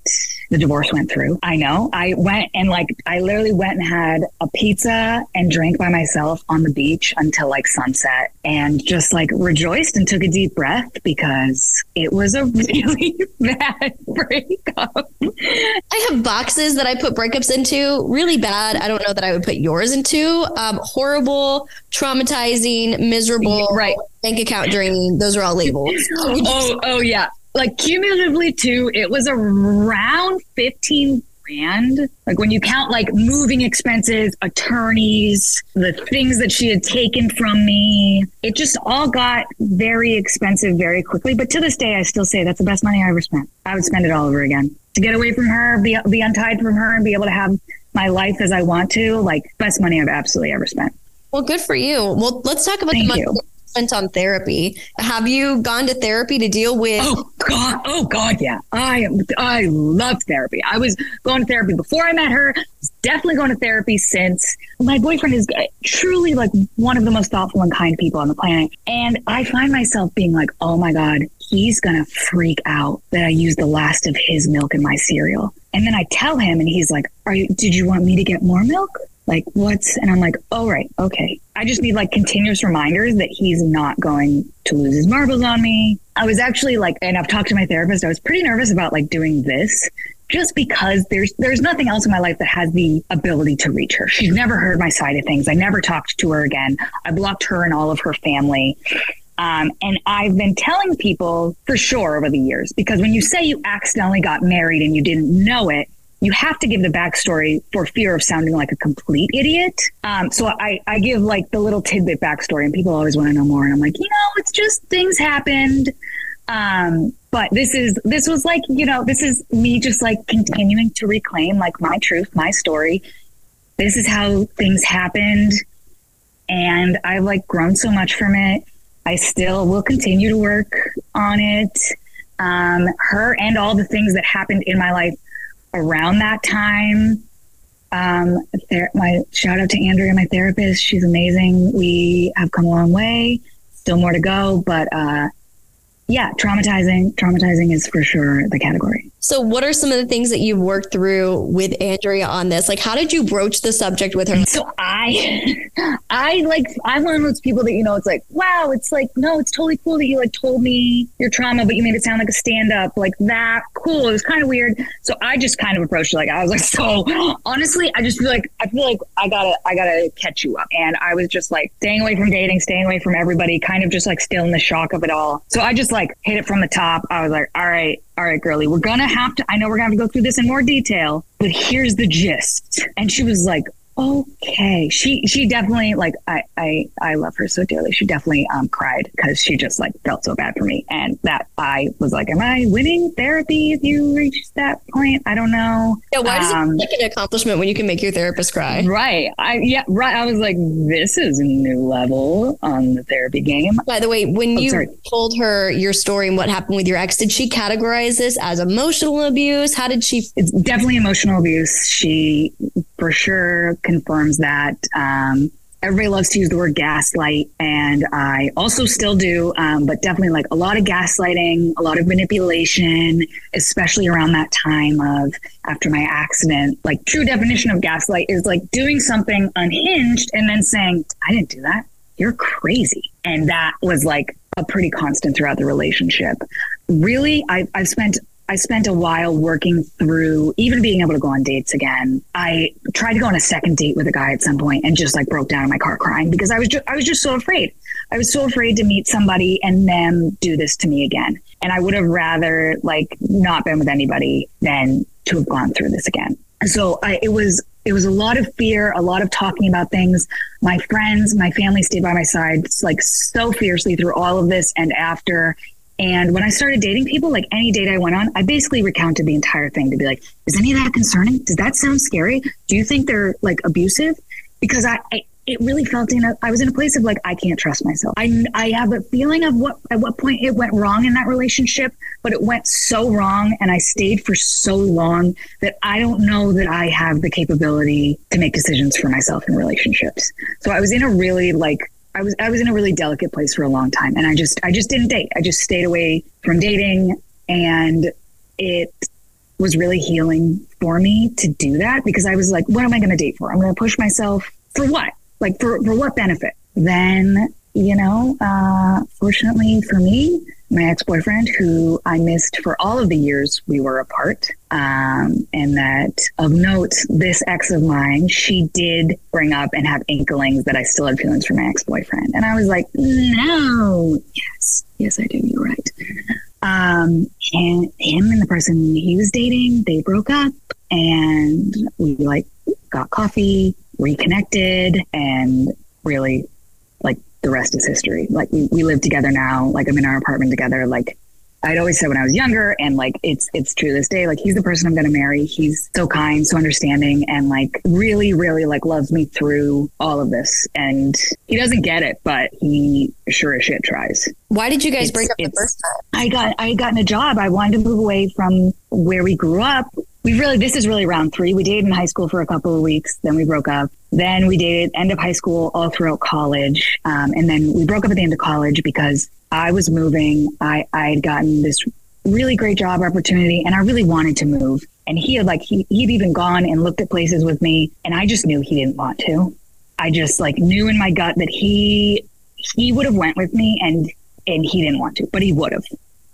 the divorce went through. I know. I went and like I literally went and had a pizza and drank by myself on the beach until like sunset and just like rejoiced and took a deep breath because it was a really bad breakup. I have boxes that I put breakups into. Really bad. I don't know that I would put yours into. Um, horrible, traumatizing, miserable. Right. Bank account draining. Those are all labels. oh, oh yeah like cumulatively too, it was around 15 grand. Like when you count like moving expenses, attorneys, the things that she had taken from me, it just all got very expensive very quickly. But to this day, I still say that's the best money I ever spent. I would spend it all over again to get away from her, be, be untied from her and be able to have my life as I want to. Like best money I've absolutely ever spent. Well, good for you. Well, let's talk about Thank the money. you on therapy. Have you gone to therapy to deal with? Oh God! Oh God! Yeah, I I love therapy. I was going to therapy before I met her. Definitely going to therapy since. My boyfriend is uh, truly like one of the most thoughtful and kind people on the planet, and I find myself being like, oh my God, he's gonna freak out that I used the last of his milk in my cereal. And then I tell him, and he's like, "Are you? Did you want me to get more milk? Like what's?" And I'm like, "Oh right, okay." I just need like continuous reminders that he's not going to lose his marbles on me. I was actually like, and I've talked to my therapist. I was pretty nervous about like doing this just because there's there's nothing else in my life that has the ability to reach her. She's never heard my side of things. I never talked to her again. I blocked her and all of her family. Um, and I've been telling people for sure over the years because when you say you accidentally got married and you didn't know it, you have to give the backstory for fear of sounding like a complete idiot. Um, so I, I give like the little tidbit backstory, and people always want to know more. And I'm like, you know, it's just things happened. Um, but this is this was like you know this is me just like continuing to reclaim like my truth, my story. This is how things happened, and I've like grown so much from it. I still will continue to work on it. Um, her and all the things that happened in my life around that time. Um, my shout out to Andrea, my therapist. She's amazing. We have come a long way. Still more to go, but uh, yeah, traumatizing. Traumatizing is for sure the category. So, what are some of the things that you've worked through with Andrea on this? Like, how did you broach the subject with her? So, I, I like, I'm one of those people that, you know, it's like, wow, it's like, no, it's totally cool that you like told me your trauma, but you made it sound like a stand up, like that. Cool. It was kind of weird. So, I just kind of approached it like, I was like, so honestly, I just feel like, I feel like I gotta, I gotta catch you up. And I was just like staying away from dating, staying away from everybody, kind of just like still in the shock of it all. So, I just like hit it from the top. I was like, all right, all right, girly, we're gonna have to. I know we're gonna have to go through this in more detail, but here's the gist. And she was like, okay. She she definitely like I I I love her so dearly. She definitely um cried because she just like felt so bad for me, and that I was like, am I winning therapy if you reach that point? I don't know. Yeah, why does Um, it like an accomplishment when you can make your therapist cry? Right. I yeah. Right. I was like, this is a new level on the therapy game. By the way, when Oh, you sorry. told her your story and what happened with your ex, did she categorize this as emotional abuse? How did she? It's definitely emotional abuse. She for sure confirms that. Um, everybody loves to use the word gaslight, and I also still do, um, but definitely like a lot of gaslighting, a lot of manipulation, especially around that time of after my accident. Like, true definition of gaslight is like doing something unhinged and then saying, I didn't do that. You're crazy. And that was like a pretty constant throughout the relationship. Really, I, I've spent I spent a while working through even being able to go on dates again. I tried to go on a second date with a guy at some point and just like broke down in my car crying because I was just I was just so afraid. I was so afraid to meet somebody and then do this to me again. And I would have rather like not been with anybody than to have gone through this again. So I, it was it was a lot of fear, a lot of talking about things. My friends, my family stayed by my side like so fiercely through all of this and after. And when I started dating people, like any date I went on, I basically recounted the entire thing to be like, is any of that concerning? Does that sound scary? Do you think they're like abusive? Because I, I it really felt in a, I was in a place of like, I can't trust myself. I, I have a feeling of what, at what point it went wrong in that relationship, but it went so wrong and I stayed for so long that I don't know that I have the capability to make decisions for myself in relationships. So I was in a really like, I was I was in a really delicate place for a long time, and I just I just didn't date. I just stayed away from dating, and it was really healing for me to do that because I was like, what am I going to date for? I'm going to push myself for what? Like for for what benefit? Then you know, uh, fortunately for me, my ex boyfriend, who I missed for all of the years we were apart. Um, and that of note, this ex of mine, she did bring up and have inklings that I still had feelings for my ex boyfriend. And I was like, no, yes, yes, I do. You're right. Um, and him and the person he was dating, they broke up and we like got coffee, reconnected, and really the rest is history. Like we, we live together now. Like I'm in our apartment together. Like I'd always said when I was younger, and like it's it's true to this day. Like he's the person I'm going to marry. He's so kind, so understanding, and like really, really like loves me through all of this. And he doesn't get it, but he sure as shit tries. Why did you guys It's- break up the first time? I got I had gotten a job. I wanted to move away from where we grew up. We really this is really round three. We dated in high school for a couple of weeks, then we broke up. Then we dated end of high school all throughout college, um, and then we broke up at the end of college because I was moving. I I had gotten this really great job opportunity, and I really wanted to move. And he had like he he'd even gone and looked at places with me, and I just knew he didn't want to. I just like knew in my gut that he he would have went with me and and he didn't want to, but he would have.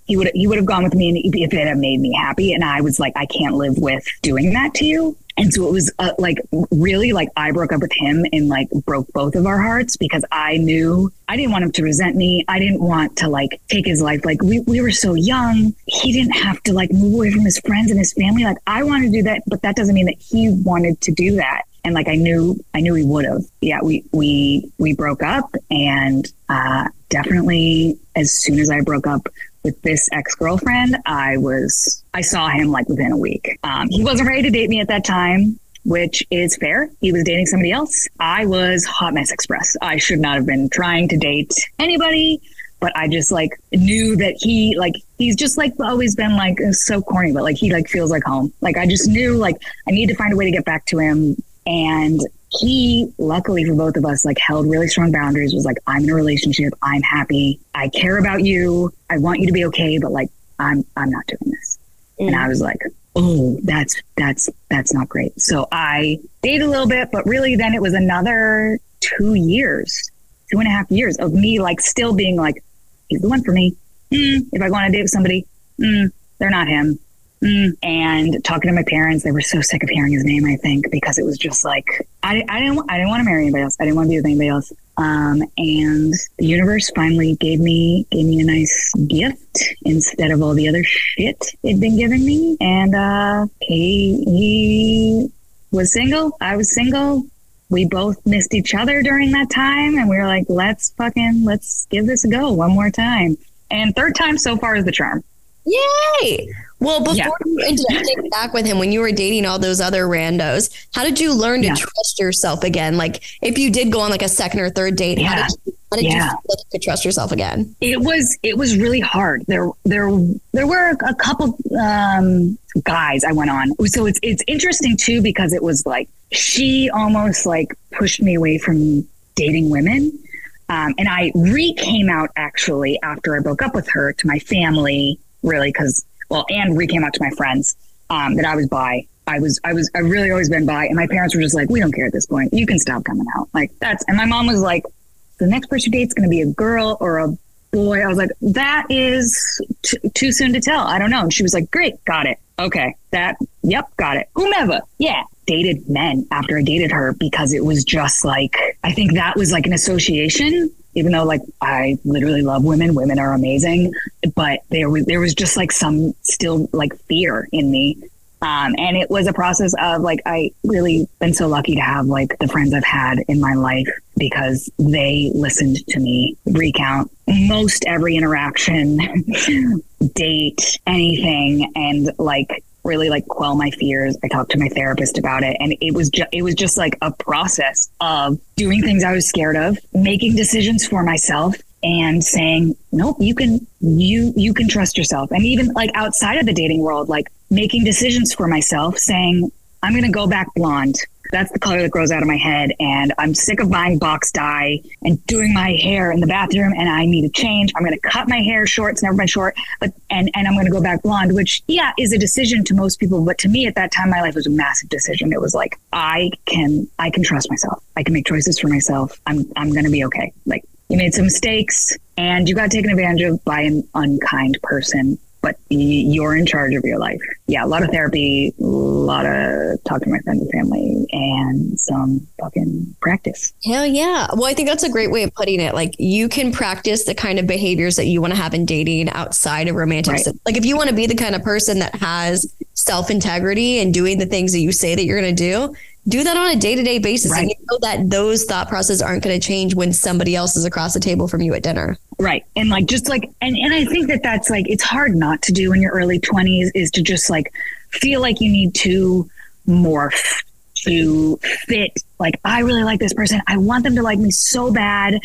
He would he would have gone with me if it had made me happy. And I was like, I can't live with doing that to you. And so it was uh, like really like I broke up with him and like broke both of our hearts because I knew I didn't want him to resent me. I didn't want to like take his life. Like we, we were so young. He didn't have to like move away from his friends and his family. Like I wanted to do that, but that doesn't mean that he wanted to do that. And like I knew I knew he would have. Yeah, we we we broke up and uh definitely as soon as I broke up with this ex-girlfriend, I was I saw him like within a week. Um, he wasn't ready to date me at that time, which is fair. He was dating somebody else. I was hot mess express. I should not have been trying to date anybody, but I just like knew that he like he's just like always been like so corny, but like he like feels like home. Like I just knew like I need to find a way to get back to him and he luckily for both of us like held really strong boundaries was like i'm in a relationship. I'm happy. I care about you. I want you to be okay but like i'm i'm not doing this. And i was like oh. That's that's that's not great. So i dated a little bit but really then it was another two years two and a half years of me like still being like he's the one for me. Mm, if i go on a date with somebody mm, they're not him Mm, and talking to my parents, they were so sick of hearing his name. I think because it was just like I, I didn't I didn't want to marry anybody else. I didn't want to be with anybody else. Um, and the universe finally gave me gave me a nice gift instead of all the other shit it'd been giving me. And uh, he he was single. I was single. We both missed each other during that time, and we were like, let's fucking let's give this a go one more time. And third time so far is the charm. Yay! Well, before Yeah. you ended up getting back with him, when you were dating all those other randos, how did you learn to Yeah. trust yourself again? Like, if you did go on like a second or third date, how did you, how did you Yeah. you could trust yourself again? it was it was really hard there there there were a couple um guys i went on so it's it's interesting too because it was like she almost like pushed me away from dating women um, and i re came out actually after i broke up with her to my family really because well and re came out to my friends um, that i was bi I was, I was, I really always been bi, and my parents were just like, "We don't care at this point. You can stop coming out." Like that's, and my mom was like, the next person you date's going to be a girl or a boy. I was like, that is t- too soon to tell. I don't know. And she was like, great, got it. Okay, that, yep, got it. Whomever, yeah. Dated men after I dated her because it was just like, I think that was like an association. Even though, like, I literally love women, women are amazing, but there was there was just like some still like fear in me. Um, and it was a process of like, I really been so lucky to have like the friends I've had in my life because they listened to me recount most every interaction, date, anything, and like really like quell my fears. I talked to my therapist about it and it was just it was just like a process of doing things I was scared of, making decisions for myself and saying, "Nope, you can you you can trust yourself." And even like outside of the dating world, like making decisions for myself, saying, "I'm going to go back blonde." That's the color that grows out of my head. And I'm sick of buying box dye and doing my hair in the bathroom and I need a change. I'm going to cut my hair short. It's never been short, but, and, and I'm going to go back blonde, which yeah, is a decision to most people. But to me at that time, my life was a massive decision. It was like, I can, I can trust myself. I can make choices for myself. I'm, I'm going to be okay. Like you made some mistakes and you got taken advantage of by an unkind person but you're in charge of your life. Yeah, a lot of therapy, a lot of talking to my friends and family, and some fucking practice. Hell yeah. Well, I think that's a great way of putting it. Like you can practice the kind of behaviors that you want to have in dating outside of romantic. Right. Like if you want to be the kind of person that has self integrity and doing the things that you say that you're going to do, do that on a day to day basis. Right. And you know that those thought processes aren't going to change when somebody else is across the table from you at dinner. Right. And like, just like, and, and I think that that's like, it's hard not to do in your early 20s is to just like feel like you need to morph to fit. Like, I really like this person. I want them to like me so bad.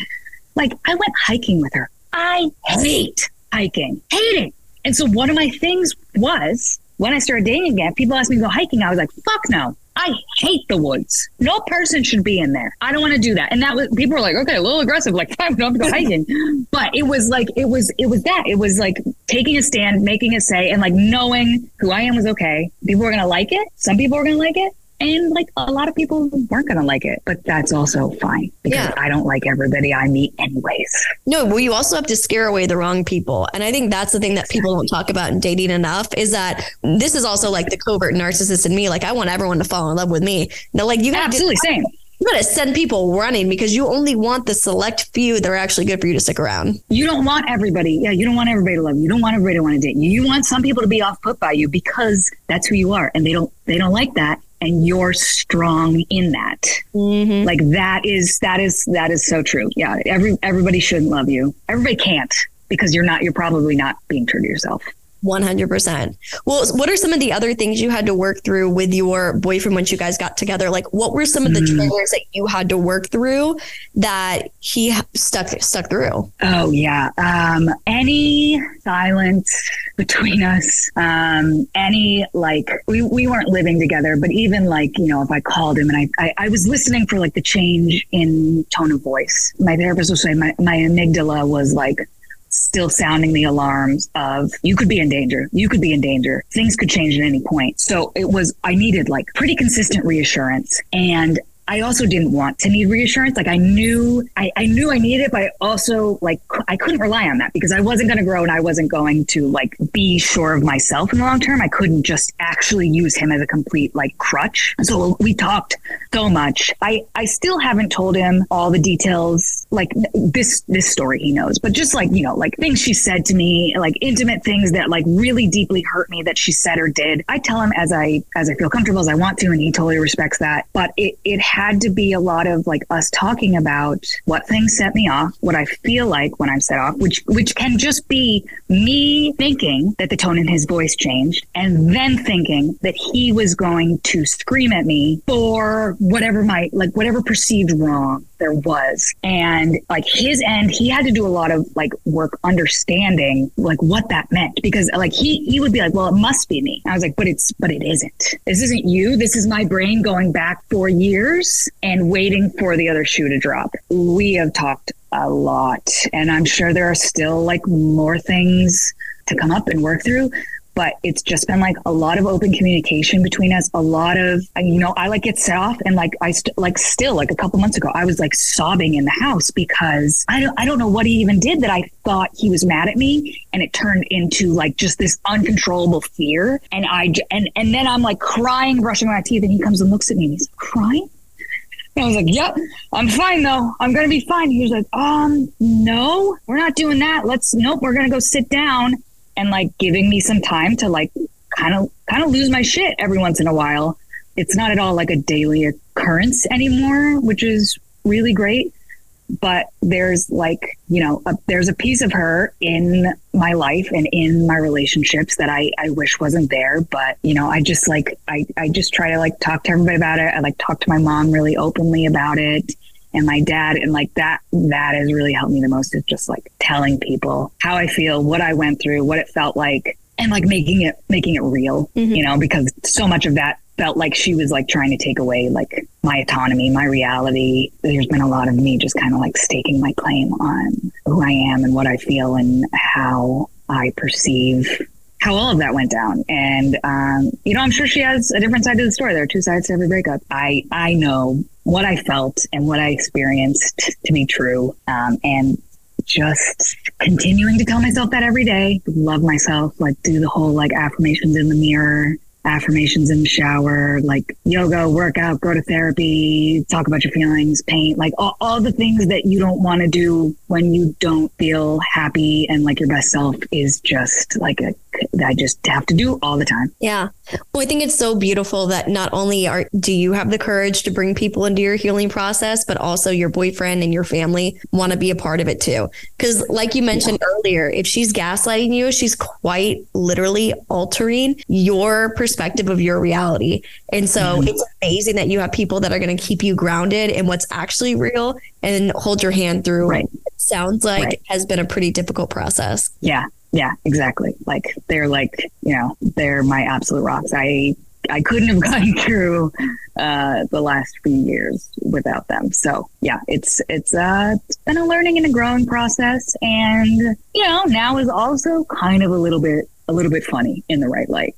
Like, I went hiking with her. I hate hiking, hate it. And so one of my things was when I started dating again, people asked me to go hiking. I was like, fuck no. I hate the woods. No person should be in there. I don't want to do that. And that was people were like, okay, a little aggressive, like we don't have to go hiking. but it was like it was it was that. It was like taking a stand, making a say, and like knowing who I am was okay. People were gonna like it. Some people were gonna like it. And like a lot of people weren't going to like it, but that's also fine because Yeah. I don't like everybody I meet anyways. No, well, you also have to scare away the wrong people. And I think that's the thing that people don't talk about in dating enough is that this is also like the covert narcissist in me. Like, I want everyone to fall in love with me. No, like, you gotta Absolutely same. You gotta send people running because you only want the select few that are actually good for you to stick around. You don't want everybody. Yeah, you don't want everybody to love you. You don't want everybody to want to date you. You want some people to be off put by you because that's who you are, and they don't they don't like that, and you're strong in that. Mm-hmm. Like that is that is that is so true. Yeah, every everybody shouldn't love you. Everybody can't because you're not. You're probably not being true to yourself. 100%. Well, what are some of the other things you had to work through with your boyfriend once you guys got together? Like, what were some of the Mm. triggers that you had to work through that he stuck stuck through? Oh yeah. Um, any silence between us, um, any like we, we weren't living together, but even like, you know, if I called him and I, I, I was listening for like the change in tone of voice. My therapist was saying my, my amygdala was like still sounding the alarms of you could be in danger. You could be in danger. Things could change at any point. So it was I needed like pretty consistent reassurance and I also didn't want to need reassurance. Like I knew, I, I knew I needed it, but I also like I couldn't rely on that because I wasn't going to grow and I wasn't going to like be sure of myself in the long term. I couldn't just actually use him as a complete like crutch. So we talked so much. I I still haven't told him all the details. Like this this story he knows, but just like you know like things she said to me, like intimate things that like really deeply hurt me that she said or did. I tell him as I as I feel comfortable as I want to, and he totally respects that. But it it had to be a lot of like us talking about what things set me off, what I feel like when I'm set off, which which can just be me thinking that the tone in his voice changed, and then thinking that he was going to scream at me for whatever my like whatever perceived wrong there was. And like his end, he had to do a lot of like work understanding like what that meant because like he he would be like, well, it must be me. I was like, but it's but it isn't. This isn't you. This is my brain going back four years and waiting for the other shoe to drop. We have talked a lot, and I'm sure there are still like more things to come up and work through but it's just been like a lot of open communication between us a lot of you know i like get set off and like i st- like still like a couple months ago i was like sobbing in the house because i don't i don't know what he even did that i thought he was mad at me and it turned into like just this uncontrollable fear and i and and then i'm like crying brushing my teeth and he comes and looks at me and he's crying I was like, "Yep, I'm fine though. I'm gonna be fine." He was like, "Um, no, we're not doing that. Let's nope. We're gonna go sit down." And like giving me some time to like kind of kind of lose my shit every once in a while. It's not at all like a daily occurrence anymore, which is really great. But there's like you know a, there's a piece of her in my life and in my relationships that I, I wish wasn't there but you know i just like I, I just try to like talk to everybody about it i like talk to my mom really openly about it and my dad and like that that has really helped me the most is just like telling people how i feel what i went through what it felt like and like making it making it real mm-hmm. you know because so much of that felt like she was like trying to take away like my autonomy my reality. There's been a lot of me just kind of like staking my claim on who i am and what i feel and how i perceive how all of that went down. And um, you know i'm sure she has a different side to the story. There are two sides to every breakup. I i know what i felt and what i experienced to be true. Um, and just continuing to tell myself that every day love myself like do the whole like affirmations in the mirror affirmations in the shower like yoga workout go to therapy talk about your feelings paint like all, all the things that you don't want to do when you don't feel happy and like your best self is just like a I just have to do all the time. Yeah. Well, I think it's so beautiful that not only are do you have the courage to bring people into your healing process, but also your boyfriend and your family want to be a part of it too. Because, like you mentioned yeah. earlier, if she's gaslighting you, she's quite literally altering your perspective of your reality. And so mm-hmm. it's amazing that you have people that are going to keep you grounded in what's actually real and hold your hand through. Right. sounds like right. has been a pretty difficult process. Yeah. Yeah, exactly. Like they're like, you know, they're my absolute rocks. I I couldn't have gone through uh, the last few years without them. So yeah, it's it's uh, it's been a learning and a growing process, and you know now is also kind of a little bit a little bit funny in the right light.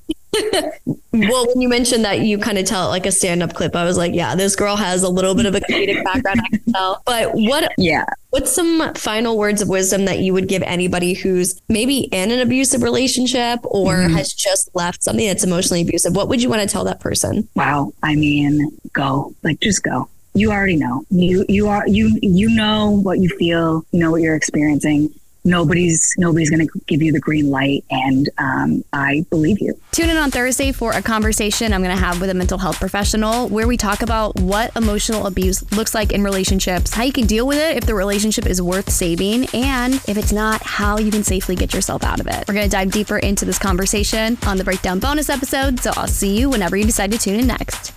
Well, when you mentioned that you kind of tell it like a stand-up clip, I was like, yeah, this girl has a little bit of a comedic background. I can tell. But what? Yeah. What's some final words of wisdom that you would give anybody who's maybe in an abusive relationship or mm-hmm. has just left something that's emotionally abusive? What would you want to tell that person? Wow. I mean, go. Like, just go you already know you you are you you know what you feel you know what you're experiencing nobody's nobody's going to give you the green light and um, i believe you. Tune in on thursday for a conversation i'm going to have with a mental health professional where we talk about what emotional abuse looks like in relationships how you can deal with it if the relationship is worth saving and if it's not how you can safely get yourself out of it. We're going to dive deeper into this conversation on the breakdown bonus episode so i'll see you whenever you decide to tune in next